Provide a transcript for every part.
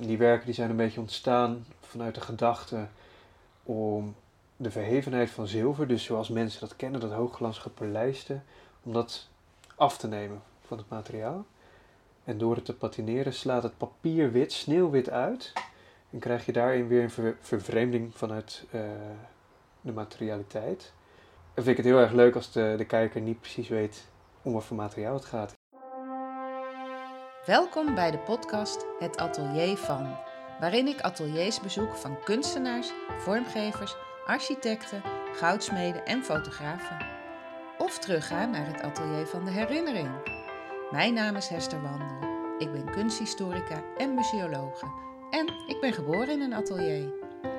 Die werken die zijn een beetje ontstaan vanuit de gedachte om de verhevenheid van zilver, dus zoals mensen dat kennen, dat hoogglans gepolijste, om dat af te nemen van het materiaal. En door het te patineren slaat het papier wit, sneeuwwit uit. En krijg je daarin weer een ver- vervreemding vanuit eh, de materialiteit. En vind ik het heel erg leuk als de, de kijker niet precies weet om wat voor materiaal het gaat. Welkom bij de podcast Het Atelier van, waarin ik ateliers bezoek van kunstenaars, vormgevers, architecten, goudsmeden en fotografen. Of terugga naar het atelier van de herinnering. Mijn naam is Hester Wandel. Ik ben kunsthistorica en museologe. En ik ben geboren in een atelier.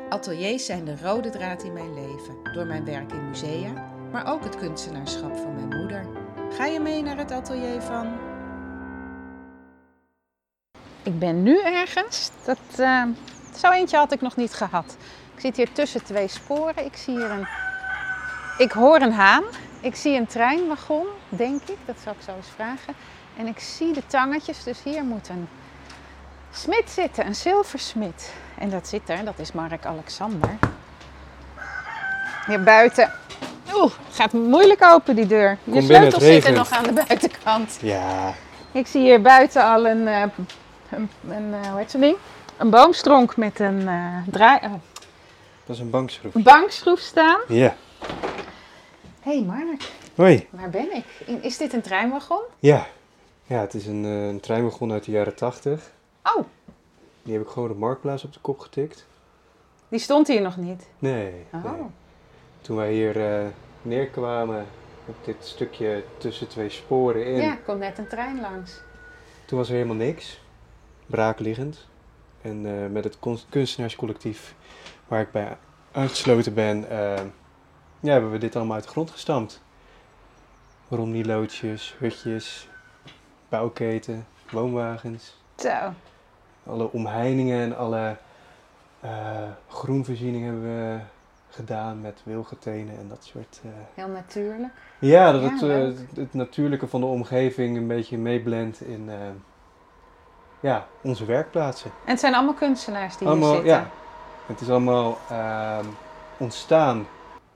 Ateliers zijn de rode draad in mijn leven, door mijn werk in musea, maar ook het kunstenaarschap van mijn moeder. Ga je mee naar het atelier van ik ben nu ergens. Dat, eh, zo eentje had ik nog niet gehad. Ik zit hier tussen twee sporen. Ik zie hier een. Ik hoor een haan. Ik zie een treinwagon, denk ik. Dat zou ik zo eens vragen. En ik zie de tangetjes. Dus hier moet een smid zitten, een zilversmid. En dat zit er, dat is Mark Alexander. Hier buiten. Oeh, gaat moeilijk open die deur. Je het sleutels zitten nog aan de buitenkant. Ja, Ik zie hier buiten al een, eh, een, een eh, hoe heet zo'n ding? Een boomstronk met een, eh, draai, eh, dat is een bankschroef. een bankschroef staan. Ja. Hé hey Mark, Hoi. waar ben ik? In- Is dit een treinwagon? Ja. Ja, het is een, een treinwagon uit de jaren 80. Oh, Die heb ik gewoon de marktplaats op de kop getikt. die stond hier nog niet. Nee. Oh. nee. Toen wij hier neerkwamen op dit stukje tussen twee sporen in, Ja, komt net een trein langs. toen was er helemaal niks. Braakliggend. En eh, met het kunst- kunstenaarscollectief waar ik bij aangesloten ben, eh, ja, hebben we dit allemaal uit de grond gestampt. Romnieloodjes, hutjes, bouwketen, woonwagens. Zo, Alle omheiningen en alle eh, groenvoorzieningen hebben we gedaan met wilgetenen en dat soort. heel natuurlijk. Ja, dat Ja, het, het, natuurlijke van de omgeving een beetje meeblendt in ja, onze werkplaatsen. En het zijn allemaal kunstenaars die Allemaal, hier zitten. ja. Het is allemaal ehm, ontstaan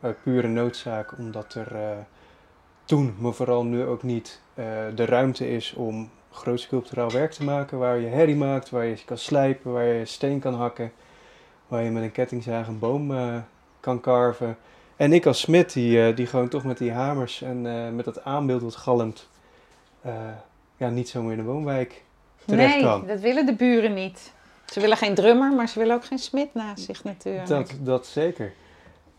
uit pure noodzaak, omdat er eh, toen, maar vooral nu ook niet, eh, de ruimte is om groot sculpturaal werk te maken. Waar je herrie maakt, waar je kan slijpen, waar je steen kan hakken. Waar je met een kettingzaag een boom eh, kan carven. En ik als smid, die, eh, die gewoon toch met die hamers en eh, met dat aanbeeld wat galmt, eh, ja, niet zomaar in de woonwijk terecht Nee, kan. dat willen de buren niet. Ze willen geen drummer, maar ze willen ook geen smid naast zich natuurlijk. Dat, dat zeker.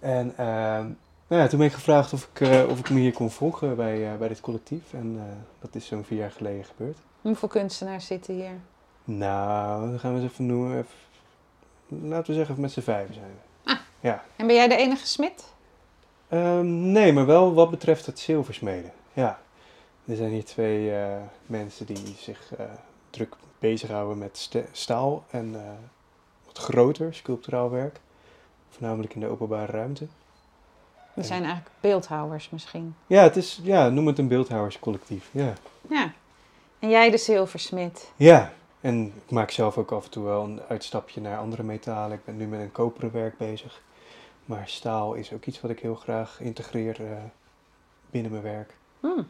En ehm, nou ja, toen ben ik gevraagd of ik, eh, of ik me hier kon volgen bij, eh, bij dit collectief. En eh, dat is zo'n vier jaar geleden gebeurd. Hoeveel kunstenaars zitten hier? Nou, dan gaan we eens even noemen. Even- laten we zeggen, met z'n vijven zijn we. En ben jij de enige smid? Ehm, nee, maar wel wat betreft het zilversmeden. Ja, er zijn hier twee mensen die zich druk bezighouden met staal en eh, wat groter sculpturaal werk. Voornamelijk in de openbare ruimte. Dat zijn eigenlijk beeldhouwers misschien. Ja, het is, ja, noem het een beeldhouwerscollectief. Ja. Ja. En jij de zilversmid. ja, en ik maak zelf ook af en toe wel een uitstapje naar andere metalen. Ik ben nu met een koperen werk bezig. Maar staal is ook iets wat ik heel graag integreer eh, binnen mijn werk. Hmm.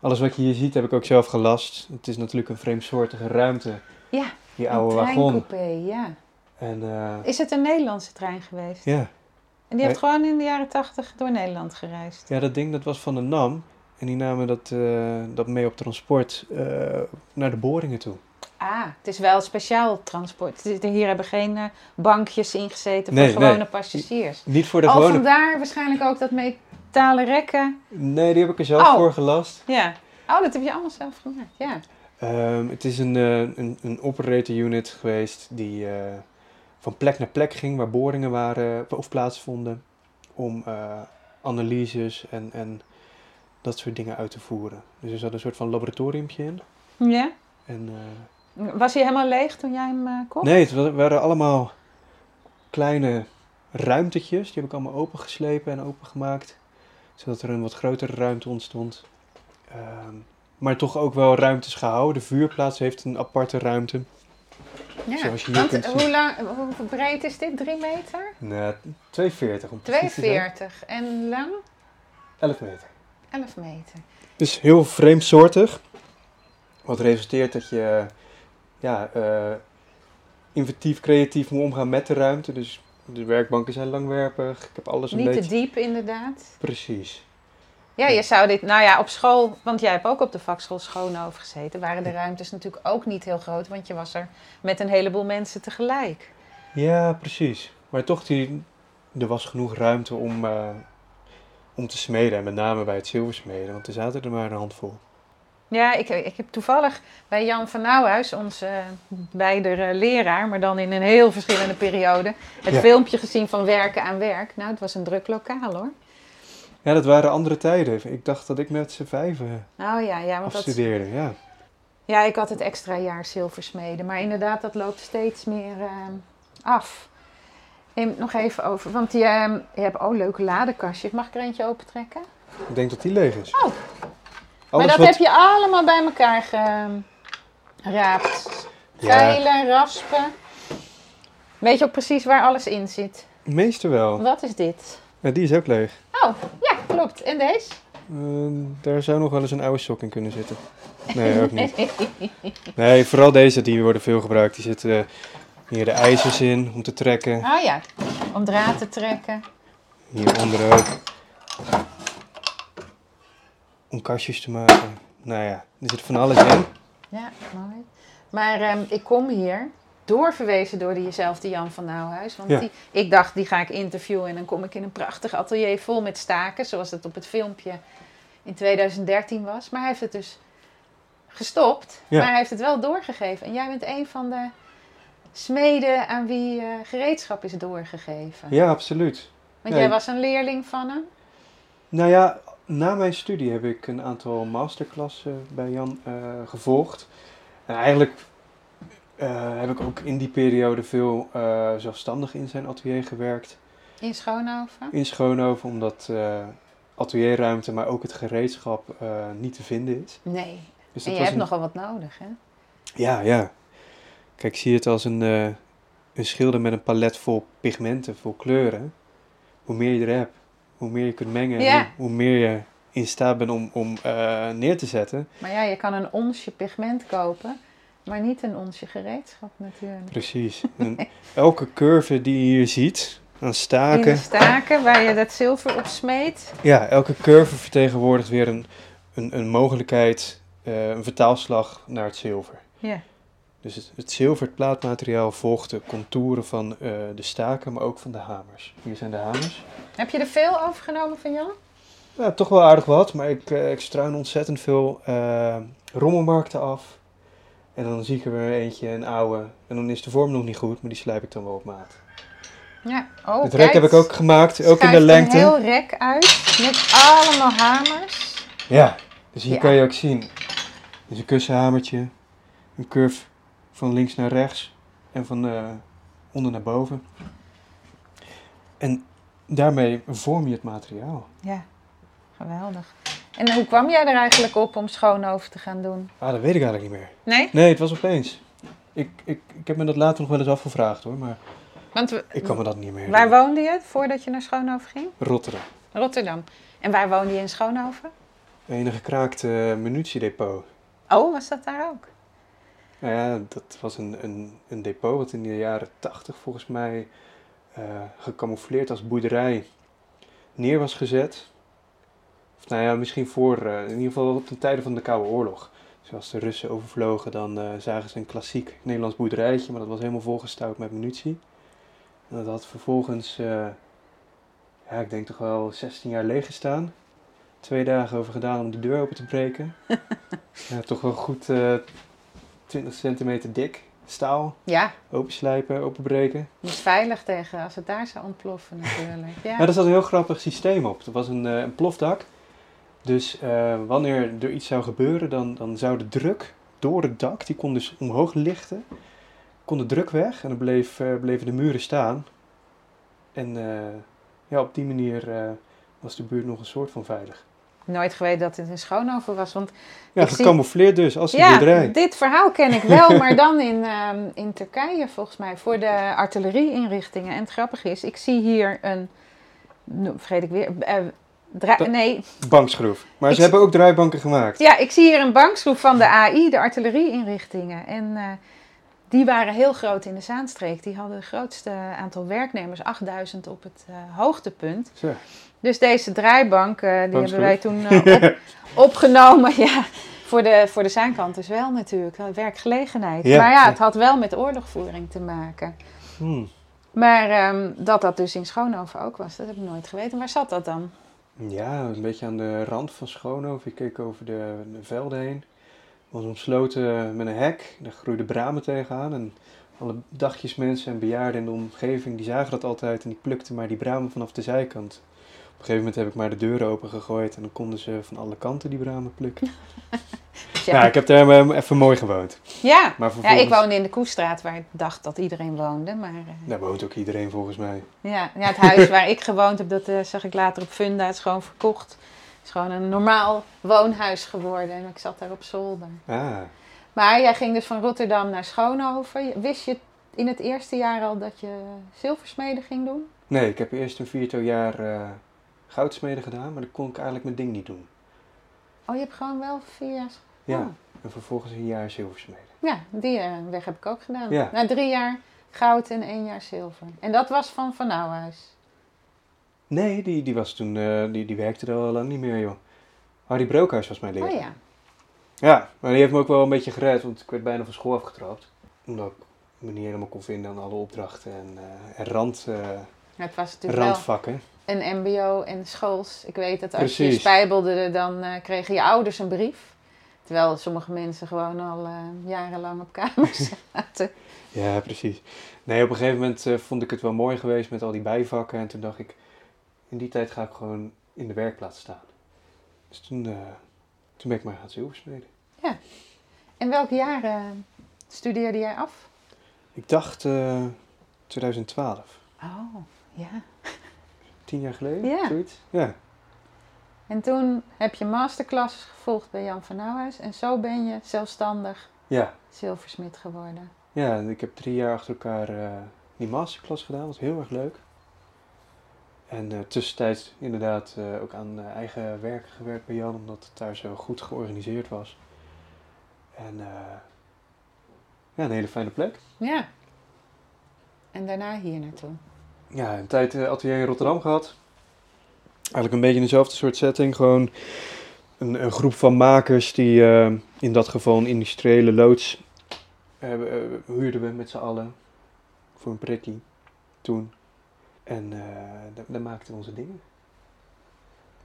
Alles wat je hier ziet heb ik ook zelf gelast. Het is natuurlijk een vreemdsoortige ruimte, Ja, die oude een wagon. ja. En eh, Is het een Nederlandse trein geweest? ja. En die heeft gewoon in de jaren tachtig door Nederland gereisd. ja, dat ding dat was van de NAM. En die namen dat, eh, dat mee op transport eh, naar de boringen toe. Ah, het is wel speciaal transport. Hier hebben geen bankjes ingezeten Nee, voor gewone nee. passagiers. Niet voor de Al gewone... vandaar waarschijnlijk ook dat metalen rekken. Nee, die heb ik er zelf Oh. voor gelast. Ja. Oh, dat heb je allemaal zelf gemaakt, ja. Ehm, het is een, eh, een, een operator unit geweest die eh, van plek naar plek ging waar boringen waren of plaatsvonden om eh, analyses en, en dat soort dingen uit te voeren. Dus er zat een soort van laboratoriumpje in. Ja? En, Was hij helemaal leeg toen jij hem kocht? nee, het wa- waren allemaal kleine ruimtetjes. Die heb ik allemaal opengeslepen en opengemaakt. Zodat er een wat grotere ruimte ontstond. Ehm, maar toch ook wel ruimtes gehouden. De vuurplaats heeft een aparte ruimte. Ja. Zoals je hier Want hoe, lang, hoe breed is dit? 3 meter? Nee, 2,40 om precies te zijn. 2,40. En lang? 11 meter. 11 meter. Dus heel vreemdsoortig. Wat resulteert dat je ja, eh, inventief, creatief moet omgaan met de ruimte. Dus de werkbanken zijn langwerpig. Ik heb alles een Niet beetje... te diep inderdaad. Precies. Ja, je zou dit, nou ja, op school, want jij hebt ook op de vakschool Schoonhoven gezeten, waren de ruimtes natuurlijk ook niet heel groot, want je was er met een heleboel mensen tegelijk. Ja, precies. Maar toch, die, er was genoeg ruimte om, eh, om te smeden. En met name bij het zilversmeden, want er zaten er maar een handvol. Ja, ik, ik heb toevallig bij Jan van Nouwhuis, onze beide eh, leraar, maar dan in een heel verschillende periode, het Ja. filmpje gezien van werken aan werk. Nou, het was een druk lokaal hoor. Ja, dat waren andere tijden. Ik dacht dat ik met z'n vijven Nou ja, ja, want dat, afstudeerde. Ja. ja, ik had het extra jaar zilversmeden, maar inderdaad, dat loopt steeds meer eh, af. Neem het nog even over, want je, eh, je hebt oh leuke ladekastjes. Mag ik er eentje opentrekken? Ik denk dat die leeg is. Oh. Alles maar dat wat... heb je allemaal bij elkaar geraapt. Ja. Veilen, raspen. Weet je ook precies waar alles in zit? Meeste wel. Wat is dit? Ja, die is ook leeg. Oh, ja, klopt. En deze? Eh, daar zou nog wel eens een oude sok in kunnen zitten. Nee, ook niet. Nee, vooral deze, die worden veel gebruikt. Die zitten hier de ijzers in om te trekken. Ah ja, om draad te trekken. Hieronder ook. Om kastjes te maken. Nou ja, er zit van alles in. Ja, mooi. Maar ehm, ik kom hier doorverwezen door diezelfde Jan van Nouwhuis. Want Ja. die, ik dacht, die ga ik interviewen en dan kom ik in een prachtig atelier vol met staken. Zoals het op het filmpje in 2013 was. Maar hij heeft het dus gestopt. Ja. Maar hij heeft het wel doorgegeven. En jij bent een van de smeden aan wie eh, gereedschap is doorgegeven. Ja, absoluut. Want jij was een leerling van hem. Nou ja, na mijn studie heb ik een aantal masterklassen bij Jan eh, gevolgd. En eigenlijk eh, heb ik ook in die periode veel eh, zelfstandig in zijn atelier gewerkt. In Schoonhoven. In Schoonhoven, omdat atelierruimte, maar ook het gereedschap niet te vinden is. Nee. Dus En je hebt een- nogal wat nodig, hè? Ja, ja. Kijk, ik zie het als een, een schilder met een palet vol pigmenten, vol kleuren. Hoe meer je er hebt, hoe meer je kunt mengen, Ja. hoe, hoe meer je in staat bent om, om eh, neer te zetten. Maar ja, je kan een onsje pigment kopen, maar niet een onsje gereedschap natuurlijk. Precies. En elke curve die je hier ziet aan staken, staken waar je dat zilver op smeet. ja, elke curve vertegenwoordigt weer een, een, een mogelijkheid, eh, een vertaalslag naar het zilver. Ja. Dus het, het het plaatmateriaal, volgt de contouren van eh, de staken, maar ook van de hamers. Hier zijn de hamers. Heb je er veel overgenomen van Jan? Ja, toch wel aardig wat, maar ik, eh, ik struin ontzettend veel eh, rommelmarkten af. En dan zie ik er weer eentje, een oude. En dan is de vorm nog niet goed, maar die slijp ik dan wel op maat. Ja. Oh, het rek heb ik ook gemaakt, ook in de lengte. een heel rek uit met allemaal hamers. Ja, dus hier Ja. kan je ook zien. Is een kussenhamertje, een curve van links naar rechts en van eh, onder naar boven. En daarmee vorm je het materiaal. Ja, geweldig. En hoe kwam jij er eigenlijk op om Schoonhoven te gaan doen? Ah, dat weet ik eigenlijk niet meer. Nee? Nee, het was opeens. Ik, ik, ik heb me dat later nog wel eens afgevraagd hoor, maar Want we- ik kan me dat niet meer waar woonde je voordat je naar Schoonhoven ging? Rotterdam. Rotterdam. En waar woonde je in Schoonhoven? Een gekraakte munitiedepot. Oh, was dat daar ook? Nou ja, dat was een, een, een depot wat in de jaren tachtig volgens mij eh, gecamoufleerd als boerderij neer was gezet. Of nou ja, misschien voor, eh, in ieder geval ten tijde van de Koude Oorlog. Dus als de Russen overvlogen, dan eh, zagen ze een klassiek Nederlands boerderijtje, maar dat was helemaal volgestouwd met munitie. En dat had vervolgens, ja, ik denk toch wel 16 jaar leeg gestaan. Twee dagen over gedaan om de deur open te breken. ja, toch wel goed 20 centimeter dik staal. Ja, Openslijpen, openbreken. niet veilig tegen als het daar zou ontploffen natuurlijk. Ja. Ja, daar zat een heel grappig systeem op. Dat was een, eh, een plofdak. Dus eh, wanneer er iets zou gebeuren, dan, dan zou de druk door het dak, die kon dus omhoog lichten, kon de druk weg en dan bleef, eh, bleven de muren staan. En ja, op die manier was de buurt nog een soort van veilig. Nooit geweten dat het een schoonoven was. Want Ja, zie- gecamoufleerd dus, als een ja, boerderij. dit verhaal ken ik wel, maar dan in, ehm, in Turkije volgens mij, voor de artillerieinrichtingen. En het grappige is, ik zie hier een, no, vergeet ik weer, eh, dra- nee, Bankschroef. Maar Ik ze hebben ook draaibanken gemaakt. ja, ik zie hier een bankschroef van de AI, de artillerieinrichtingen. En eh, die waren heel groot in de Zaanstreek. Die hadden het grootste aantal werknemers, 8000 op het eh, hoogtepunt. Zo. Dus deze draaibank, eh, die hebben wij toen eh, op- opgenomen. Ja, voor de, voor de Zaankant dus wel natuurlijk. Werkgelegenheid. Ja, maar ja, het had wel met oorlogvoering te maken. Hmm. Maar ehm, dat dat dus in Schoonhoven ook was, dat heb ik nooit geweten. Waar zat dat dan? Ja, een beetje aan de rand van Schoonhoven. Ik keek over de, de velden heen. Het was omsloten met een hek. Daar groeiden bramen tegenaan. En alle dagjesmensen en bejaarden in de omgeving, die zagen dat altijd. En die plukten maar die bramen vanaf de zijkant. Op een gegeven moment heb ik maar de deuren open gegooid. En dan konden ze van alle kanten die bramen plukken. Ja, ik heb daar eh, even mooi gewoond. ja. Maar ja, vervolgens... ik woonde in de Koestraat, waar ik dacht dat iedereen woonde. Maar eh, Daar woont ook iedereen volgens mij. ja, ja, het huis waar ik gewoond heb, dat eh, zag ik later op Funda. Het is gewoon verkocht. Het is gewoon een normaal woonhuis geworden. En ik zat daar op zolder. Ah, Maar jij ging dus van Rotterdam naar Schoonhoven. Wist je in het eerste jaar al dat je zilversmeden ging doen? nee, ik heb eerst een viertal jaar eh, goudsmeden gedaan. Maar dan kon ik eigenlijk mijn ding niet doen. Oh, je hebt gewoon wel vier jaar... Ja, Oh. en vervolgens een jaar zilversmeden. Ja, die eh, weg heb ik ook gedaan. Ja. Na drie jaar goud en één jaar zilver. En dat was van Van Nouwhuis. Nee, die, die was toen, eh, die, die werkte er al lang niet meer, joh. Harry Brookhuis was mijn Oh leraar. ja. Ja, maar die heeft me ook wel een beetje gered, want ik werd bijna van school afgetrapt. Omdat ik me niet helemaal kon vinden aan alle opdrachten en, eh, en rand, Het was natuurlijk wel randvakken. Een mbo en schools. Ik weet dat als je spijbelde, dan eh, kregen je ouders een brief. Terwijl sommige mensen gewoon al eh, jarenlang op kamers zaten. Ja, precies. Nee, op een gegeven moment eh, vond ik het wel mooi geweest met al die bijvakken. En toen dacht ik, in die tijd ga ik gewoon in de werkplaats staan. Dus toen, toen ben ik maar gaan zilversmeden. In welke jaren studeerde jij af? Ik dacht eh 2012. Oh, ja. Tien jaar geleden, Ja. zoiets. Ja. En toen heb je masterclasses gevolgd bij Jan van Nouwhuis. En zo ben je zelfstandig Ja, zilversmid geworden. Ja, ik heb drie jaar achter elkaar eh, die masterclass gedaan. Dat was heel erg leuk. En eh tussentijds inderdaad eh, ook aan eigen werk gewerkt bij Jan, omdat het daar zo goed georganiseerd was. En ja, een hele fijne plek. Ja. En daarna hier naartoe. Ja, een tijd eh, atelier in Rotterdam gehad. Eigenlijk een beetje dezelfde soort setting. Gewoon een, een groep van makers die eh, in dat geval een industriële loods eh, huurden we met z'n allen. Voor een prikkie. Toen. En daar, maakten we onze dingen.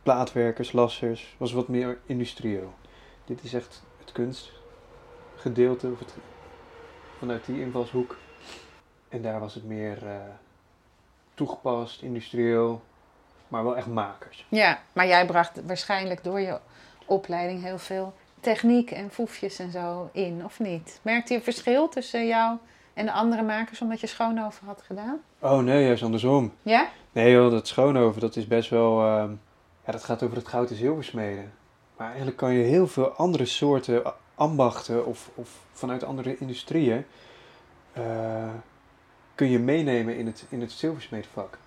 Plaatwerkers, lassers. Was wat meer industrieel. Dit is echt het kunstgedeelte. Of vanuit die invalshoek. En daar was het meer toegepast, industrieel. Maar wel echt makers. Ja, maar jij bracht waarschijnlijk door je opleiding heel veel techniek en foefjes en zo in, of niet? Merkte je verschil tussen jou en de andere makers omdat je Schoonhoven had gedaan? Oh nee, juist andersom. Ja? Nee joh, dat Schoonhoven, dat is best wel... ehm, ja, dat gaat over het goud en zilversmeden. Maar eigenlijk kan je heel veel andere soorten ambachten of, of vanuit andere industrieën... eh, kun je meenemen in het, in het zilversmeedvak.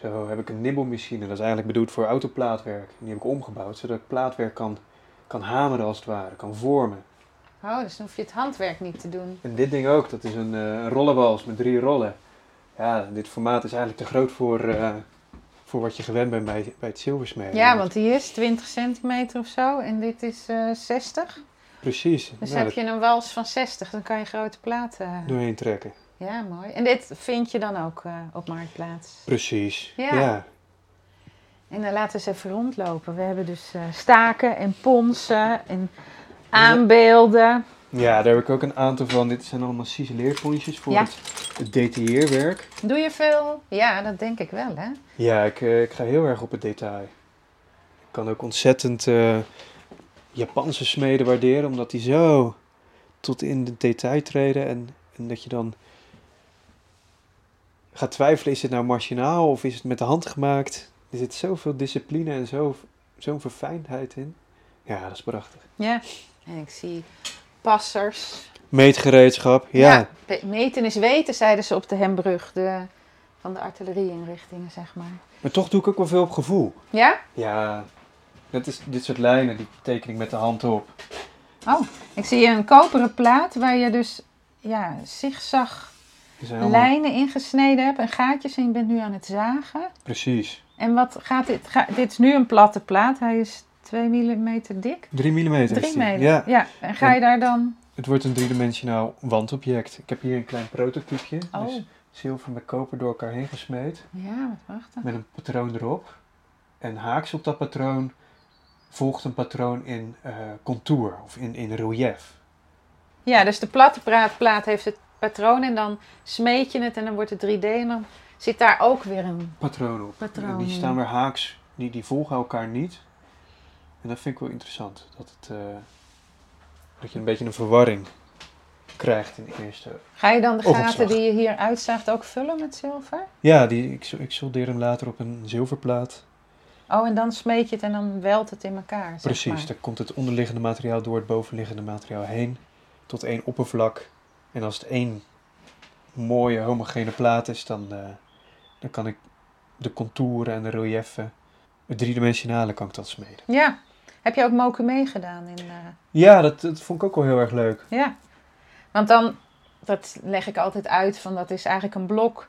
Zo heb ik een nibbelmachine, dat is eigenlijk bedoeld voor autoplaatwerk. Die heb ik omgebouwd, zodat ik plaatwerk kan, kan hameren als het ware, kan vormen. Oh, dus dan hoef je het handwerk niet te doen. En dit ding ook, dat is een, een rollenwals met drie rollen. Ja, dit formaat is eigenlijk te groot voor, eh, voor wat je gewend bent bij, bij het zilversmeden. Ja, want die is 20 centimeter of zo en dit is eh 60. Precies, Dus nou, heb je een wals van 60, dan kan je grote platen... doorheen trekken. Ja, mooi. En dit vind je dan ook eh, op Marktplaats? Precies, Ja. ja. En dan laten we eens even rondlopen. We hebben dus eh, staken en ponsen en aanbeelden. Ja, daar heb ik ook een aantal van. Dit zijn allemaal cizeleerpontjes voor Ja. het, het detilleerwerk. Doe je veel? Ja, dat denk ik wel, hè? Ja, ik, eh, ik ga heel erg op het detail. Ik kan ook ontzettend eh, Japanse smeden waarderen, omdat die zo tot in de detail treden. En, en dat je dan gaat twijfelen, is het nou machinaal of is het met de hand gemaakt? Er zit zoveel discipline en zo, zo'n verfijndheid in. Ja, dat is prachtig. Ja. En ik zie passers. Meetgereedschap, ja. pe- Meten is weten, zeiden ze op de Hembrug. De, van de artillerieinrichtingen, zeg maar. Maar toch doe ik ook wel veel op gevoel. Ja? Ja, dat is dit soort lijnen, die teken ik met de hand op. Oh, ik zie een koperen plaat waar je dus ja, zigzag Lijnen ingesneden hebt en gaatjes en je bent nu aan het zagen. Precies. En wat gaat dit? Ga, dit is nu een platte plaat, hij is 2 mm dik. 3 mm is 3 die. mm. Ja, Ja. en ga je daar dan... het wordt een driedimensionaal wandobject. Ik heb hier een klein prototypeje. Oh, Dus zilver met koper door elkaar heen gesmeed. ja, wat prachtig. Met een patroon erop. En haaks op dat patroon volgt een patroon in eh, contour of in, in relief. Ja, dus de platte plaat heeft het patroon en dan smeet je het en dan wordt het 3D en dan zit daar ook weer een... Patroon op. Patroon En die staan weer haaks, die, die volgen elkaar niet. En dat vind ik wel interessant. Dat, het, eh, dat je een beetje een verwarring krijgt in de eerste. Ga je dan de gaten die je hier uitzaagt ook vullen met zilver? Ja, die, ik, ik soldeer hem later op een zilverplaat. Oh, en dan smeet je het en dan welt het in elkaar. Precies, maar. dan komt het onderliggende materiaal door het bovenliggende materiaal heen tot één oppervlak. En als het één mooie homogene plaat is, dan, eh, dan kan ik de contouren en de relieven, het driedimensionale kan ik dat smeden. Ja. Heb je ook moken meegedaan in... eh, Ja, dat, dat vond ik ook wel heel erg leuk. Ja. Want dan, dat leg ik altijd uit, van dat is eigenlijk een blok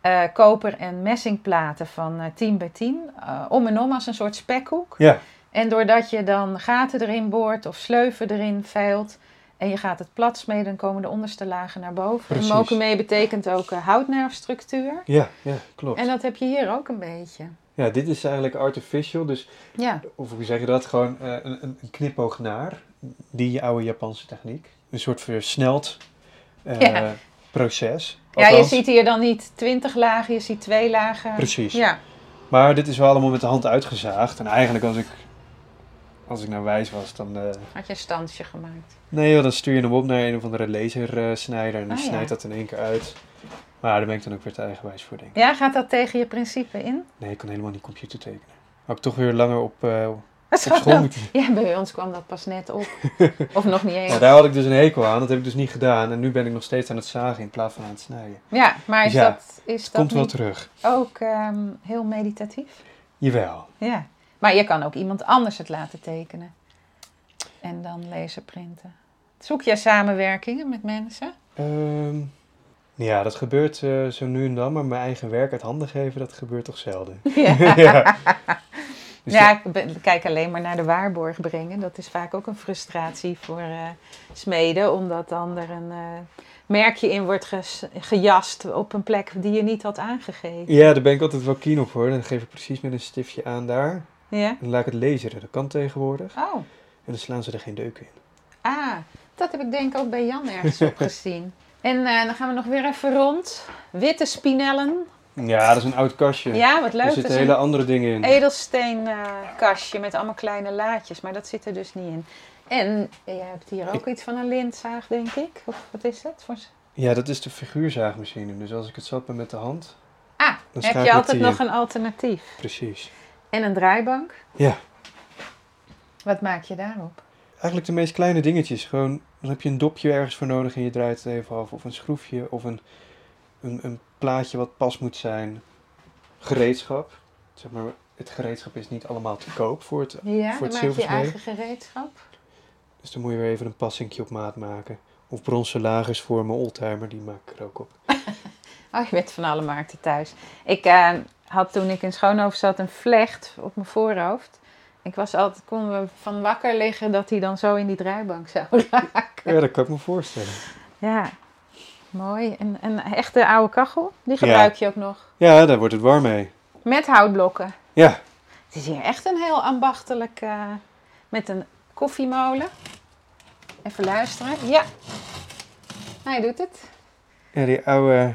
eh, koper- en messingplaten van eh 10 bij 10. eh, om en om als een soort spekhoek. Ja, En doordat je dan gaten erin boort of sleuven erin veilt en je gaat het plat smeden, dan komen de onderste lagen naar boven. Precies. En betekent ook eh, houtnerfstructuur. ja, ja, klopt. En dat heb je hier ook een beetje. Ja, dit is eigenlijk artificial, dus, Ja, of hoe zeg je dat, gewoon eh, een, een knipoog naar, die oude Japanse techniek. Een soort versneld Ja. proces. ja je ziet hier dan niet 20 lagen, je ziet twee lagen. Precies. Ja, Maar dit is wel allemaal met de hand uitgezaagd. En eigenlijk als ik, als ik nou wijs was, dan... eh, had je een standje gemaakt. nee joh, dan stuur je hem op naar een of andere lasersnijder en die Ah, ja. snijdt dat in één keer uit. Maar daar ben ik dan ook weer te eigenwijs voor, denk ik. Ja, gaat dat tegen je principe in? Nee, ik kan helemaal niet computer tekenen. Had ik toch weer langer op, op Wat school moeten... Ja, bij ons kwam dat pas net op. Of nog niet eens. Ja, daar had ik dus een hekel aan. Dat heb ik dus niet gedaan. En nu ben ik nog steeds aan het zagen in plaats van aan het snijden. Ja, maar is Ja, dat, is dat Komt wel terug. ook ehm, heel meditatief? Jawel. Ja. Maar je kan ook iemand anders het laten tekenen. En dan laserprinten. Zoek jij samenwerkingen met mensen? Ehm, ja, dat gebeurt eh, zo nu en dan. Maar mijn eigen werk uit handen geven, dat gebeurt toch zelden. Ja. ja. Dus ja, ik ben- kijk alleen maar naar de waarborg brengen. Dat is vaak ook een frustratie voor eh, smeden. Omdat dan er een eh, merkje in wordt ges- gejast op een plek die je niet had aangegeven. Ja, daar ben ik altijd wel keen op hoor. Dan geef ik precies met een stiftje aan daar. Ja? En dan laat ik het laseren. Dat kan tegenwoordig. Oh. En dan slaan ze er geen deuk in. Ah, dat heb ik denk ik ook bij Jan ergens op gezien. En eh, dan gaan we nog weer even rond. Witte spinellen. Ja, dat is een oud kastje. Ja, wat leuk. er Dat zitten hele andere dingen in. edelsteen eh, kastje met allemaal kleine laadjes. Maar dat zit er dus niet in. En jij hebt hier ook iets van een lintzaag, denk ik. Of wat is het? Voor... Ja, dat is de figuurzaagmachine. Dus als ik het zat ben met de hand. Ah, Dan heb je altijd nog in. een alternatief. Precies. En een draaibank. Ja. Wat maak je daarop? Eigenlijk de meest kleine dingetjes. Gewoon, dan heb je een dopje ergens voor nodig en je draait het even af. Of een schroefje of een, een, een plaatje wat pas moet zijn. Gereedschap. Zeg maar, het gereedschap is niet allemaal te koop voor het. Ja, Voor dan het maak je eigen gereedschap. Dus dan moet je weer even een passingje op maat maken. Of bronzen lagers voor mijn oldtimer, die maak ik er ook op. Oh, je bent van alle markten thuis. Ik eh, had toen ik in Schoonhoofd zat een vlecht op mijn voorhoofd. Ik was altijd, kon me van wakker liggen dat hij dan zo in die draaibank zou raken. Ja, dat kan ik me voorstellen. Ja, mooi. En een echte oude kachel, die gebruik je ook nog. Ja, daar wordt het warm mee. Met houtblokken. Ja, Het is hier echt een heel ambachtelijk, eh, met een koffiemolen. Even luisteren. Ja, hij doet het. ja die oude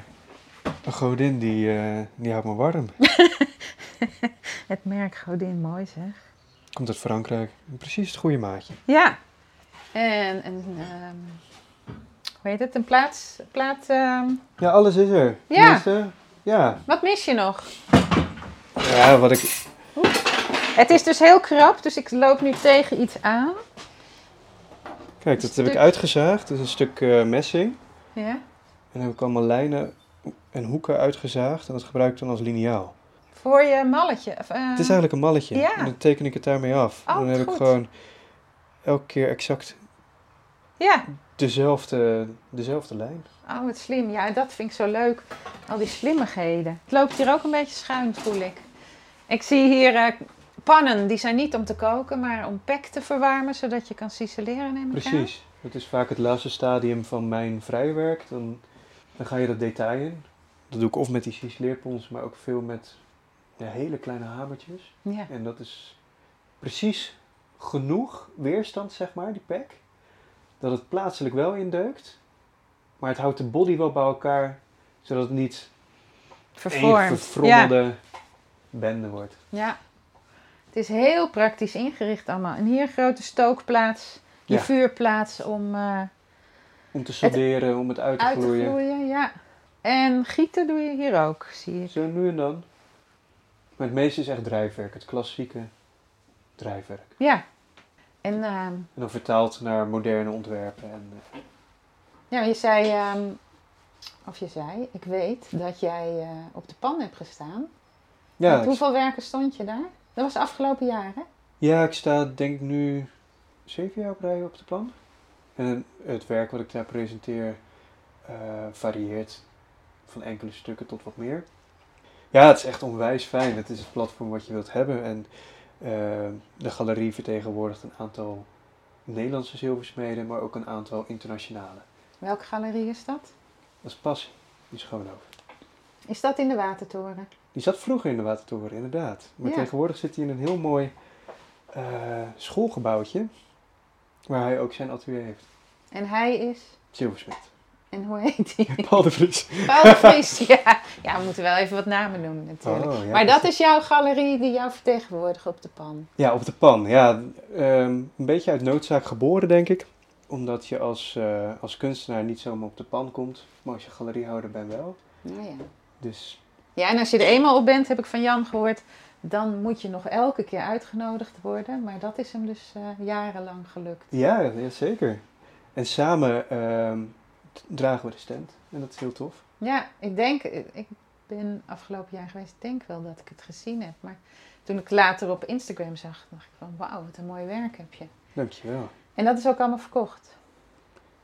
godin, die, eh, die houdt me warm. Het merk Godin, mooi zeg. Komt uit Frankrijk. Precies het goede maatje. Ja. En een, ehm, hoe heet het, een plaats, plaat, ehm, Ja, alles is er. Ja. Ja. wat mis je nog? Ja, wat ik... Het is dus heel krap, dus ik loop nu tegen iets aan. Kijk, dat heb ik uitgezaagd. Dat is een stuk eh, messing. Ja. En dan heb ik allemaal lijnen en hoeken uitgezaagd. En dat gebruik ik dan als liniaal. Voor je malletje. Of, eh, Het is eigenlijk een malletje. Ja. En dan teken ik het daarmee af. Oh, en dan heb ik gewoon elke keer exact Ja. dezelfde, dezelfde lijn. Oh, wat slim. Ja, dat vind ik zo leuk. Al die slimmigheden. Het loopt hier ook een beetje schuin, voel ik. Ik zie hier eh, pannen. Die zijn niet om te koken, maar om pek te verwarmen, zodat je kan ciseleren, neem ik aan. Precies. Dat is vaak het laatste stadium van mijn vrijwerk. Dan, dan ga je dat detail in. Dat doe ik of met die ciceleerpons, maar ook veel met ja, hele kleine hamertjes. Ja. En dat is precies genoeg weerstand, zeg maar, die pek. Dat het plaatselijk wel indeukt. Maar het houdt de body wel bij elkaar, zodat het niet Vervormd. Ja. verfrommelde bende wordt. ja. Het is heel praktisch ingericht allemaal. En hier een grote stookplaats. Je Ja. vuurplaats om eh, Om te solderen, om het uit te uit te gloeien. gloeien. Ja. En gieten doe je hier ook, zie ik. Zo nu en dan. Maar het meeste is echt drijfwerk, het klassieke drijfwerk. Ja. En ehm, En dan vertaald naar moderne ontwerpen. En, eh, ja, je zei, ehm, of je zei, ik weet dat jij eh, op de pan hebt gestaan. ja, Met hoeveel werken stond je daar? Dat was afgelopen jaar, hè? ja, ik sta denk ik nu zeven jaar op rij op de plan. En het werk wat ik daar presenteer eh, varieert van enkele stukken tot wat meer. Ja, het is echt onwijs fijn. Het is het platform wat je wilt hebben. En eh, de galerie vertegenwoordigt een aantal Nederlandse zilversmeden, maar ook een aantal internationale. Welke galerie is dat? Dat is Passie, in Schoonhoven. Is dat in de Watertoren? Die zat vroeger in de Watertoren, inderdaad. Maar Ja. tegenwoordig zit hij in een heel mooi eh, schoolgebouwtje, waar hij ook zijn atelier heeft. En hij is... Zilversmid. En hoe heet hij? Paul de Vries. Paul de Vries, ja. Ja, we moeten wel even wat namen noemen natuurlijk. Oh, ja, maar dat is jouw galerie die jou vertegenwoordigt op de pan. Ja, op de pan. Ja, ehm, een beetje uit noodzaak geboren, denk ik. Omdat je als, eh, als kunstenaar niet zomaar op de pan komt, maar als je galeriehouder bent wel. Nou ja. Dus Ja, en als je er eenmaal op bent, heb ik van Jan gehoord, dan moet je nog elke keer uitgenodigd worden. Maar dat is hem dus eh, jarenlang gelukt. ja, ja, zeker. En samen ehm, dragen we de stand. En dat is heel tof. Ja, ik denk, ik ben afgelopen jaar geweest, ik denk wel dat ik het gezien heb. Maar toen ik later op Instagram zag, dacht ik van wauw, wat een mooi werk heb je. Dankjewel. En dat is ook allemaal verkocht.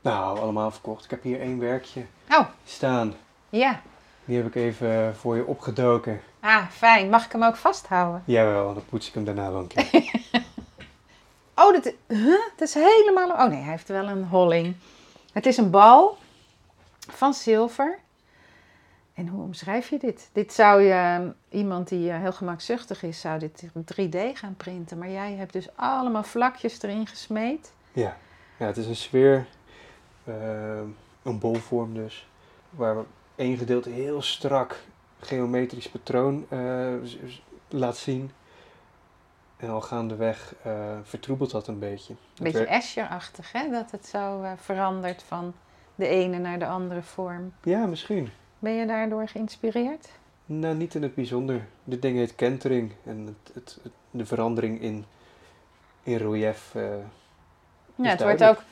Nou, allemaal verkocht. Ik heb hier één werkje Oh, staan. ja. Die heb ik even voor je opgedoken. Ah, fijn. Mag ik hem ook vasthouden? Jawel, dan poets ik hem daarna wel een keer. Oh, dat, huh? het is helemaal... Oh nee, hij heeft wel een holling. Het is een bal van zilver. En hoe omschrijf je dit? Dit zou je, iemand die eh, heel gemakzuchtig is, zou dit op 3D gaan printen. Maar jij hebt dus allemaal vlakjes erin gesmeed. ja. ja, het is een sfeer, eh, een bolvorm dus, waar één gedeelte heel strak geometrisch patroon eh, laat zien. En al gaandeweg eh vertroebelt dat een beetje. Een beetje Escher-achtig, hè? Dat het zo verandert van de ene naar de andere vorm. Ja, misschien. Ben je daardoor geïnspireerd? Nou, niet in het bijzonder. Dit ding heet kentering en het, het, het- de verandering in, in relief. eh, Ja, het wordt ook.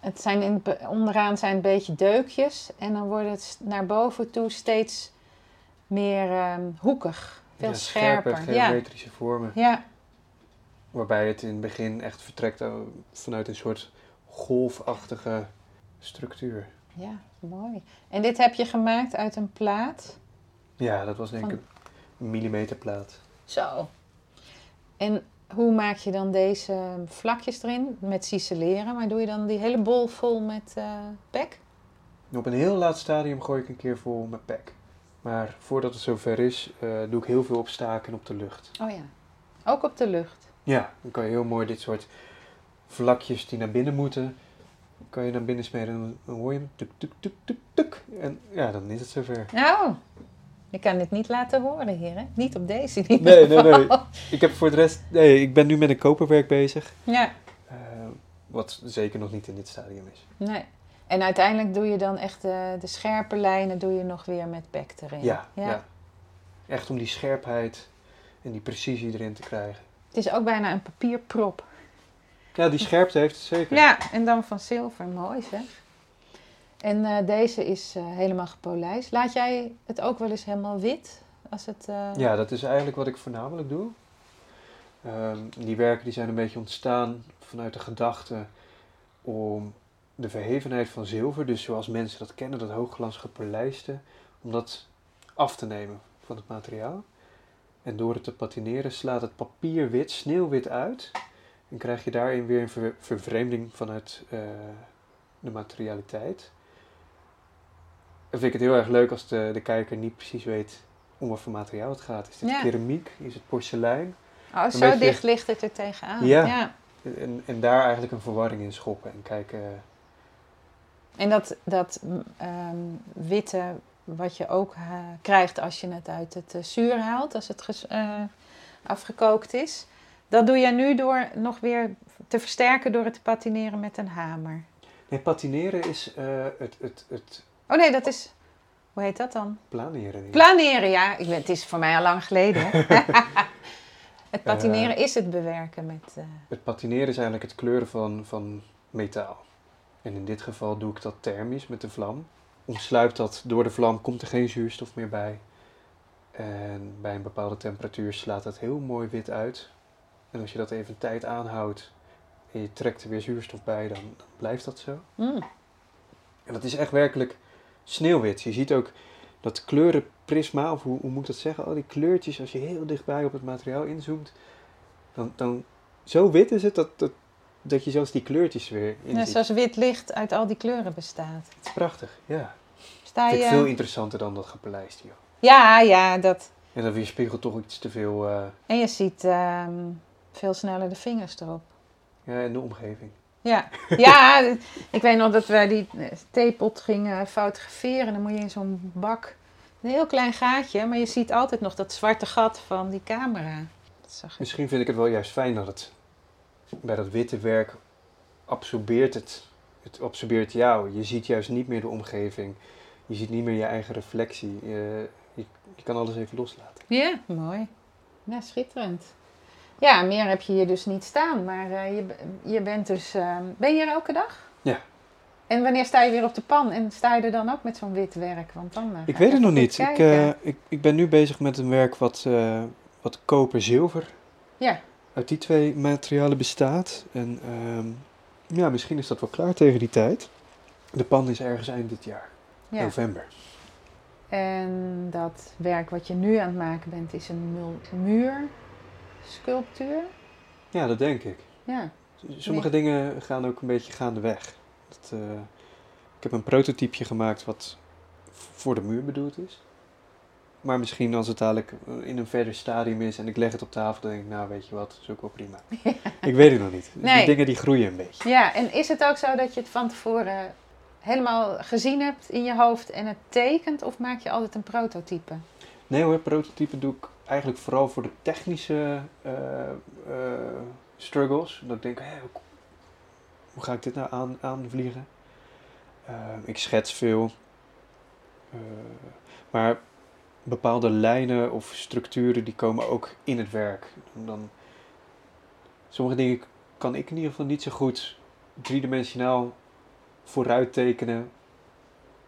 Het zijn in, onderaan zijn een beetje deukjes en dan wordt het naar boven toe steeds meer ehm, hoekig. Veel ja, scherper. scherpe ja. geometrische vormen. ja, Waarbij het in het begin echt vertrekt eh, vanuit een soort golfachtige structuur. ja, mooi. En dit heb je gemaakt uit een plaat. Ja, dat was denk ik Van- een millimeterplaat. Zo. En hoe maak je dan deze vlakjes erin? Met ciseleren, maar doe je dan die hele bol vol met eh pek? Op een heel laat stadium gooi ik een keer vol met pek. Maar voordat het zover is, eh, doe ik heel veel op staken op de lucht. Oh ja, ook op de lucht. Ja, dan kan je heel mooi dit soort vlakjes die naar binnen moeten, kan je naar binnen smeden. En dan hoor je hem tuk, tuk, tuk, tuk, tuk. En ja, dan is het zover. Nou, je kan dit niet laten horen hier, hè? Niet op deze in ieder Nee, nee, nee. Ik heb voor de rest, nee, ik ben nu met een koperwerk bezig. Ja, eh, wat zeker nog niet in dit stadium is. nee. En uiteindelijk doe je dan echt de, de scherpe lijnen doe je nog weer met pek erin. Ja, ja. Echt om die scherpheid en die precisie erin te krijgen. Het is ook bijna een papierprop. Ja, die scherpte heeft het zeker. Ja, en dan van zilver. Mooi zeg. En eh, deze is eh, helemaal gepolijst. Laat jij het ook wel eens helemaal wit? Als het, eh, Ja, dat is eigenlijk wat ik voornamelijk doe. Ehm, die werken die zijn een beetje ontstaan vanuit de gedachte om de verhevenheid van zilver, dus zoals mensen dat kennen, dat hoogglans gepolijste, om dat af te nemen van het materiaal. En door het te patineren slaat het papier wit, sneeuwwit uit. En krijg je daarin weer een ver- vervreemding vanuit eh, de materialiteit. Dan vind ik het heel erg leuk als de, de kijker niet precies weet om wat voor materiaal het gaat. Is het Ja. keramiek? Is het porselein? oh, zo beetje- dicht ligt het er tegenaan. Ja. ja. En, en daar eigenlijk een verwarring in schoppen en kijken. En dat, dat ehm, witte, wat je ook eh, krijgt als je het uit het eh, zuur haalt, als het eh, afgekookt is. Dat doe je nu door nog weer te versterken door het te patineren met een hamer. Nee, patineren is eh, het, het, het Oh nee, dat is. Hoe heet dat dan? planeren. Planeren, ja. Ik ben, het is voor mij al lang geleden. het patineren is het bewerken met. eh, Het patineren is eigenlijk het kleuren van, van metaal. En in dit geval doe ik dat thermisch met de vlam. Omsluit dat door de vlam, komt er geen zuurstof meer bij. En bij een bepaalde temperatuur slaat het heel mooi wit uit. En als je dat even tijd aanhoudt en je trekt er weer zuurstof bij, dan, dan blijft dat zo. mm. En dat is echt werkelijk sneeuwwit. Je ziet ook dat kleurenprisma, of hoe, hoe moet ik dat zeggen? Al die kleurtjes, als je heel dichtbij op het materiaal inzoomt, dan, dan zo wit is het dat, dat, dat je zelfs die kleurtjes weer in Ja, zoals wit licht uit al die kleuren bestaat. Het is prachtig, ja. Sta Vind ik je... veel interessanter dan dat gepolijst, joh. Ja, ja, dat. En dan weerspiegelt toch iets te veel eh, En je ziet ehm, veel sneller de vingers erop. ja, in de omgeving. Ja, ja ik weet nog dat wij die eh, theepot gingen fotograferen. Dan moet je in zo'n bak, een heel klein gaatje, maar je ziet altijd nog dat zwarte gat van die camera. Dat zag ik. Misschien vind ik het wel juist fijn dat het bij dat witte werk absorbeert het. Het absorbeert jou. Je ziet juist niet meer de omgeving. Je ziet niet meer je eigen reflectie. Je, je, je kan alles even loslaten. Ja, mooi. Ja, schitterend. Ja, meer heb je hier dus niet staan, maar eh, je, je bent dus... eh, ben je hier elke dag? Ja. En wanneer sta je weer op de pan? En sta je er dan ook met zo'n wit werk? Want dan, eh, Ik weet het nog niet. Ik, ik, ik ben nu bezig met een werk wat, wat koper-zilver Ja. uit die twee materialen bestaat. En ehm, ja, misschien is dat wel klaar tegen die tijd. De pan is ergens eind dit jaar, ja. november. En dat werk wat je nu aan het maken bent, is een mul- muursculptuur. Ja, dat denk ik. Ja. Sommige dingen gaan ook een beetje gaandeweg. Dat, eh, ik heb een prototypeje gemaakt wat voor de muur bedoeld is. Maar misschien als het dadelijk in een verder stadium is en ik leg het op tafel, dan denk ik, nou weet je wat, is ook wel prima. Ik weet het nog niet. Nee. Die dingen die groeien een beetje. ja, en is het ook zo dat je het van tevoren helemaal gezien hebt in je hoofd en het tekent? Of maak je altijd een prototype? Nee hoor, prototype doe ik eigenlijk vooral voor de technische eh, eh, struggles. Dat ik denk, hé, hoe, ga ik dit nou aan, aanvliegen? Eh, ik schets veel. Maar bepaalde lijnen of structuren die komen ook in het werk. Dan, sommige dingen kan ik in ieder geval niet zo goed driedimensionaal vooruit tekenen.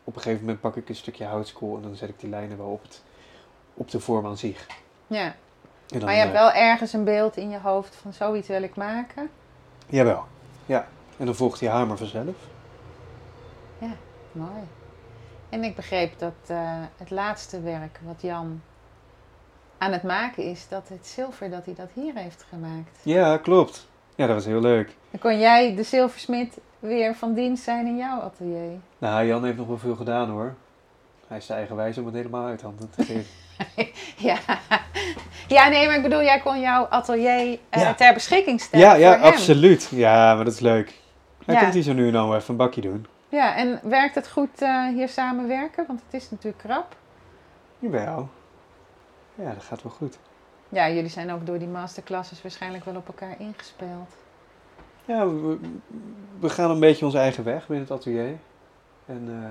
Op een gegeven moment pak ik een stukje houtskool en dan zet ik die lijnen wel op, het, op de vorm aan zich. Ja, dan, maar je hebt wel ergens een beeld in je hoofd van zoiets wil ik maken. Jawel, ja. En dan volgt die hamer vanzelf. Mooi. En ik begreep dat eh, het laatste werk wat Jan aan het maken is, dat het zilver, dat hij dat hier heeft gemaakt. Ja, klopt. Ja, dat was heel leuk. Dan kon jij, de zilversmid, weer van dienst zijn in jouw atelier. Nou, Jan heeft nog wel veel gedaan hoor. Hij is eigenwijs om het helemaal uit handen te geven. Ja. ja, nee, maar ik bedoel, jij kon jouw atelier eh, Ja. ter beschikking stellen ja, ja, voor hem. absoluut. Ja, maar dat is leuk. Hij Ja. komt hier zo nu en dan even een bakje doen. Ja, en werkt het goed eh, hier samenwerken? Want het is natuurlijk krap. Jawel. Ja, dat gaat wel goed. Ja, jullie zijn ook door die masterclasses waarschijnlijk wel op elkaar ingespeeld. Ja, we, we gaan een beetje onze eigen weg binnen het atelier. En eh,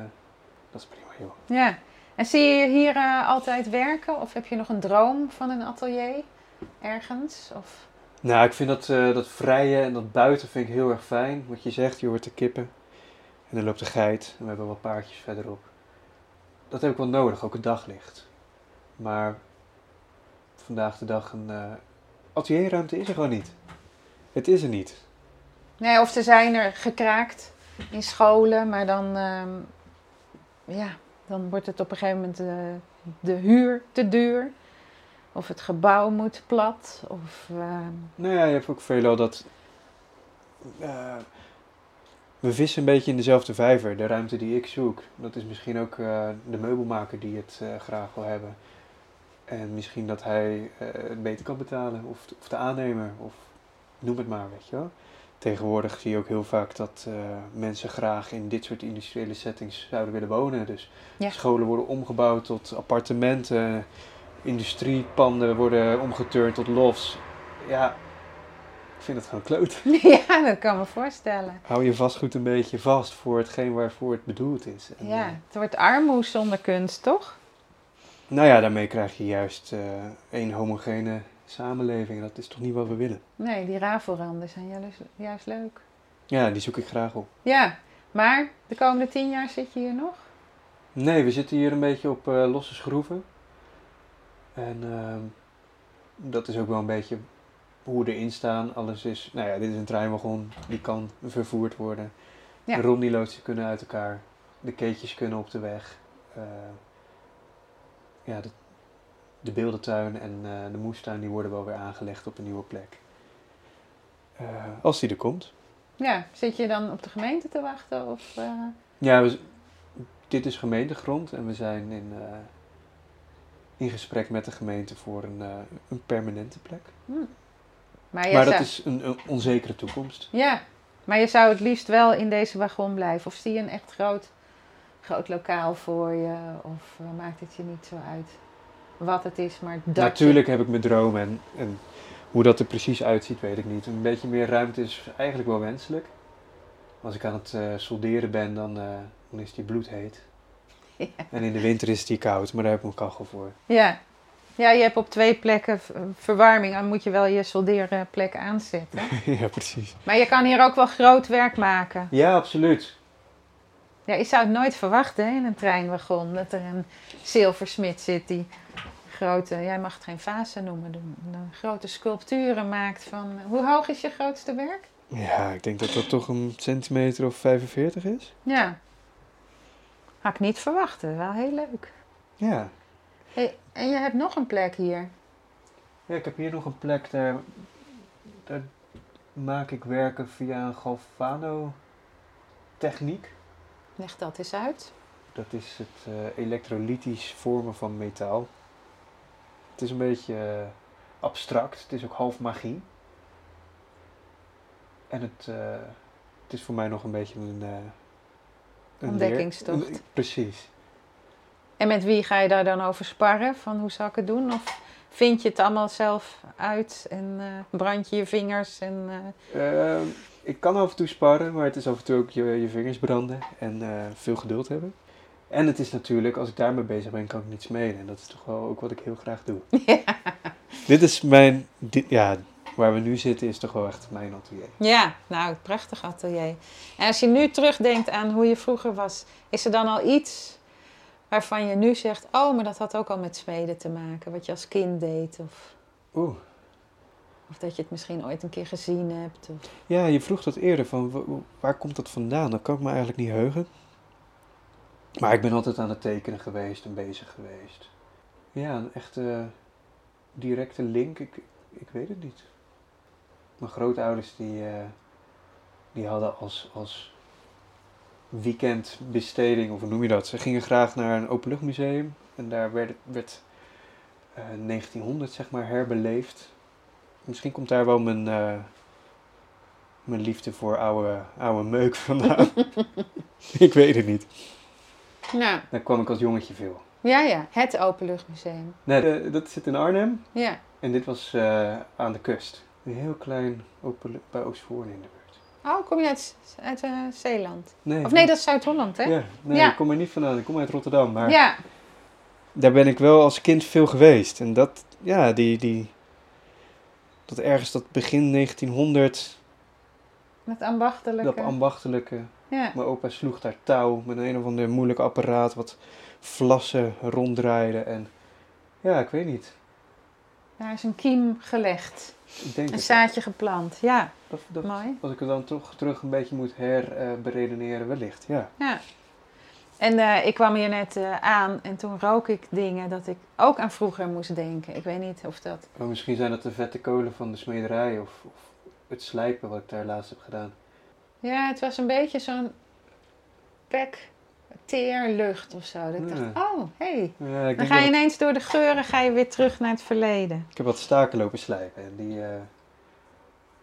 dat is prima, joh. Ja. En zie je hier eh, altijd werken? Of heb je nog een droom van een atelier? ergens? Of... Nou, ik vind dat, eh, dat vrije en dat buiten vind ik heel erg fijn. Wat je zegt, je hoort de kippen. En dan loopt de geit. En we hebben wat paardjes verderop. Dat heb ik wel nodig, ook het daglicht. Maar vandaag de dag een eh, atelierruimte is er gewoon niet. Het is er niet. Nee, of er zijn er gekraakt in scholen, maar dan, ehm, ja, dan wordt het op een gegeven moment de, de huur te duur. Of het gebouw moet plat. Of, ehm, Nou ja, je hebt ook veelal dat... eh, we vissen een beetje in dezelfde vijver. De ruimte die ik zoek. Dat is misschien ook eh, de meubelmaker die het eh, graag wil hebben. En misschien dat hij eh, het beter kan betalen. Of, of de aannemer. Of noem het maar, weet je wel. Tegenwoordig zie je ook heel vaak dat eh, mensen graag in dit soort industriële settings zouden willen wonen. Dus Ja. scholen worden omgebouwd tot appartementen. Industriepanden worden omgeturnd tot lofts. Ja, ik vind het gewoon kloot. ja, dat kan me voorstellen. Hou je vastgoed een beetje vast voor hetgeen waarvoor het bedoeld is. En, Ja, eh, het wordt armoe zonder kunst, toch? nou ja, daarmee krijg je juist eh één homogene samenleving. En dat is toch niet wat we willen. Nee, die rafelranden zijn juist, juist leuk. Ja, die zoek ik graag op. Ja, maar de komende tien jaar zit je hier nog? Nee, we zitten hier een beetje op eh, losse schroeven. En ehm, dat is ook wel een beetje hoe we erin staan. Alles is, nou ja, dit is een treinwagon, die kan vervoerd worden. Ja. De rondiloodsen kunnen uit elkaar. De keetjes kunnen op de weg. Eh, ja, de, de beeldentuin en eh, de moestuin die worden wel weer aangelegd op een nieuwe plek. Eh, als die er komt. Ja, zit je dan op de gemeente te wachten? Of, eh, Ja, we, dit is gemeentegrond en we zijn in, in gesprek met de gemeente voor een, een permanente plek. Maar, jij Maar dat zou, is een, een onzekere toekomst. Ja, maar je zou het liefst wel in deze wagon blijven. Of zie je een echt groot, groot lokaal voor je? Of maakt het je niet zo uit wat het is, maar dat je- Natuurlijk heb ik mijn dromen en, en hoe dat er precies uitziet weet ik niet. Een beetje meer ruimte is eigenlijk wel wenselijk. Als ik aan het eh, solderen ben, dan, eh, dan is die bloedheet. Ja. En in de winter is die koud, maar daar heb ik een kachel voor. Ja. ja, je hebt op twee plekken verwarming. Dan moet je wel je soldeerplek aanzetten. ja, precies. Maar je kan hier ook wel groot werk maken. Ja, absoluut. Ja, je zou het nooit verwachten hè, in een treinwagon. Dat er een zilversmid zit die grote, jij mag het geen vazen noemen, een grote sculpturen maakt van... Hoe hoog is je grootste werk? Ja, ik denk dat dat toch een centimeter of 45 is. Ja. Had ik niet verwachten. Wel heel leuk. Ja. Hey, en je hebt nog een plek hier. Ja, ik heb hier nog een plek, daar, daar maak ik werken via een Galvano techniek. Leg dat eens uit. Dat is het eh, elektrolytisch vormen van metaal. Het is een beetje eh, abstract, het is ook half magie. En het, eh, het is voor mij nog een beetje een... een Ontdekkingstocht. leer- precies. En met wie ga je daar dan over sparren? Van hoe zal ik het doen? Of vind je het allemaal zelf uit en brand je je vingers? En, eh, Ehm, ik kan af en toe sparren, maar het is af en toe ook je, je vingers branden en eh, veel geduld hebben. En het is natuurlijk, als ik daarmee bezig ben, kan ik niet smeden. En dat is toch wel ook wat ik heel graag doe. Dit is mijn, dit, ja, waar we nu zitten is toch wel echt mijn atelier. Ja, nou, prachtig atelier. En als je nu terugdenkt aan hoe je vroeger was, is er dan al iets waarvan je nu zegt: Oh, maar dat had ook al met smeden te maken, wat je als kind deed? Of, Oeh. Of dat je het misschien ooit een keer gezien hebt? Of... Ja, je vroeg dat eerder, van wa- waar komt dat vandaan? Dat kan ik me eigenlijk niet heugen. Maar ik ben altijd aan het tekenen geweest en bezig geweest. Ja, een echte directe link, ik, ik weet het niet. Mijn grootouders die, eh, die hadden als, als weekendbesteding, of hoe noem je dat? Ze gingen graag naar een openluchtmuseum en daar werd, werd eh, 1900 zeg maar herbeleefd. Misschien komt daar wel mijn, eh, mijn liefde voor oude, oude meuk vandaan. ik weet het niet. Nou, Daar kwam ik als jongetje veel. ja, ja, het Openluchtmuseum. Nee, dat zit in Arnhem Ja, en dit was eh, aan de kust. Een heel klein open bij Oostvoorn in de buurt. oh, kom je uit, uit eh, Zeeland? Nee, Of nee, dat is Zuid-Holland, hè? Ja, nee, Ja. ik kom er niet vandaan. Ik kom uit Rotterdam. Maar ja. daar ben ik wel als kind veel geweest. En dat, ja, die, die, dat ergens dat begin 1900, Met ambachtelijke. dat ambachtelijke. ja. Mijn opa sloeg daar touw met een, of ander moeilijk apparaat wat vlassen ronddraaide. En ja, ik weet niet. Daar is een kiem gelegd. Ik denk Een zaadje geplant. Ja, Dat, dat, mooi. als ik het dan toch terug een beetje moet herberedeneren, wellicht. Ja. Ja. En eh, ik kwam hier net eh, aan en toen rook ik dingen dat ik ook aan vroeger moest denken. Ik weet niet of dat... Misschien zijn dat de vette kolen van de smederij of, of het slijpen wat ik daar laatst heb gedaan. Ja, het was een beetje zo'n pek teerlucht of zo. Dat ik Ja. dacht, oh, hé. Hey. Ja, Dan ga je ineens door de geuren ga je weer terug naar het verleden. ik heb wat staken lopen slijpen en die, eh,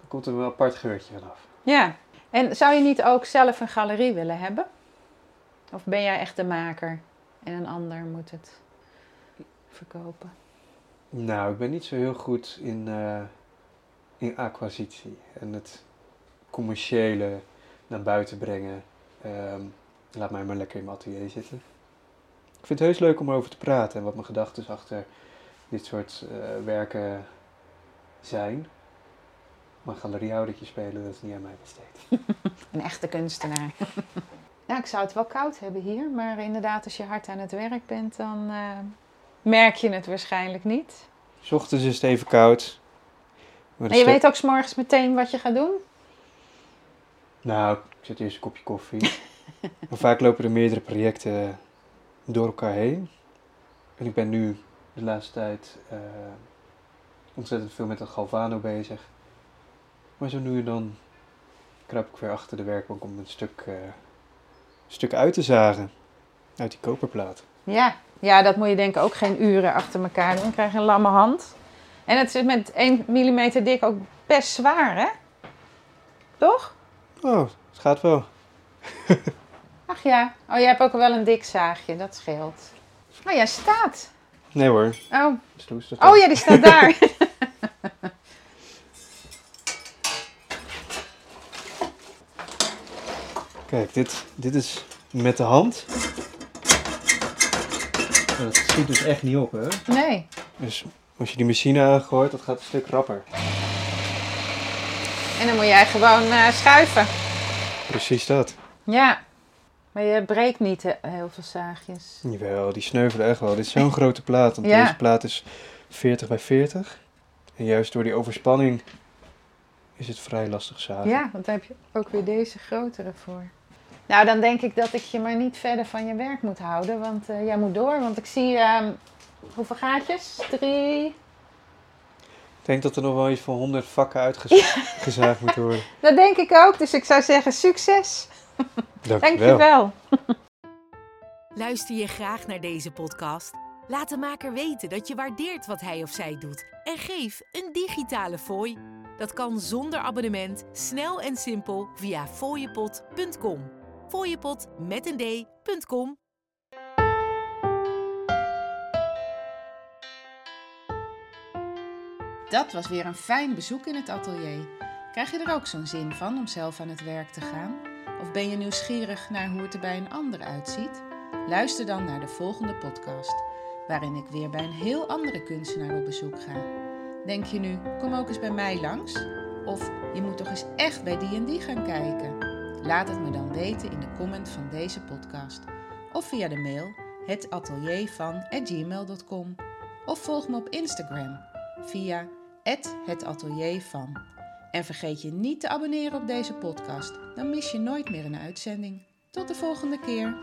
komt er wel een apart geurtje vanaf. Ja. En zou je niet ook zelf een galerie willen hebben? Of ben jij echt de maker en een ander moet het verkopen? Nou, ik ben niet zo heel goed in, eh, in acquisitie en het commerciële naar buiten brengen. Ehm, laat mij maar lekker in mijn atelier zitten. Ik vind het heus leuk om erover te praten en wat mijn gedachten achter dit soort eh, werken zijn. Maar galeriehoudertje spelen, dat is niet aan mij besteed. Een echte kunstenaar. ja, ik zou het wel koud hebben hier, maar inderdaad, als je hard aan het werk bent, dan eh, merk je het waarschijnlijk niet. 's ochtends is het even koud. Maar En je weet ook s'morgens meteen wat je gaat doen? Nou, ik zet eerst een kopje koffie. maar vaak lopen er meerdere projecten door elkaar heen. En ik ben nu de laatste tijd eh, ontzettend veel met een Galvano bezig. Maar zo nu en dan kruip ik weer achter de werkbank om een stuk, eh, stuk uit te zagen. Uit die koperplaat. Ja. ja, dat moet je denk ik ook geen uren achter elkaar doen. Dan krijg je een lamme hand. En het is met 1 mm dik ook best zwaar, hè? Toch? Oh, het gaat wel. Ach ja. Oh, jij hebt ook wel een dik zaagje, dat scheelt. Oh, jij staat. Nee hoor, Oh, Sloes oh ja, die staat daar. Kijk, dit, dit is met de hand. Dat schiet dus echt niet op, hè? Nee. Dus als je die machine aangooit, dat gaat een stuk rapper. En dan moet jij gewoon eh, schuiven. Precies dat. Ja. Maar je breekt niet eh, heel veel zaagjes. Jawel, die sneuvelen echt wel. Dit is zo'n grote plaat, want Ja. deze plaat is 40 bij 40. En juist door die overspanning is het vrij lastig zagen. Ja, want dan heb je ook weer deze grotere voor. Nou, dan denk ik dat ik je maar niet verder van je werk moet houden. Want eh, jij moet door. Want ik zie... ehm, hoeveel gaatjes? Drie? Ik denk dat er nog wel iets van 100 vakken uitgezaagd moeten worden. Dat denk ik ook. Dus ik zou zeggen succes. Dankjewel. Dankjewel. Luister je graag naar deze podcast? Laat de maker weten dat je waardeert wat hij of zij doet en geef een digitale fooi. Dat kan zonder abonnement, snel en simpel via fooiepot.com. Fooiepot met een d.com. Dat was weer een fijn bezoek in het atelier. Krijg je er ook zo'n zin van om zelf aan het werk te gaan? Of ben je nieuwsgierig naar hoe het er bij een ander uitziet? Luister dan naar de volgende podcast, waarin ik weer bij een heel andere kunstenaar op bezoek ga. Denk je nu, kom ook eens bij mij langs? Of je moet toch eens echt bij die en die gaan kijken? Laat het me dan weten in de comment van deze podcast. Of via de mail hetateliervan@gmail.com Of volg me op Instagram via @hetateliervan. En vergeet je niet te abonneren op deze podcast, dan mis je nooit meer een uitzending. Tot de volgende keer.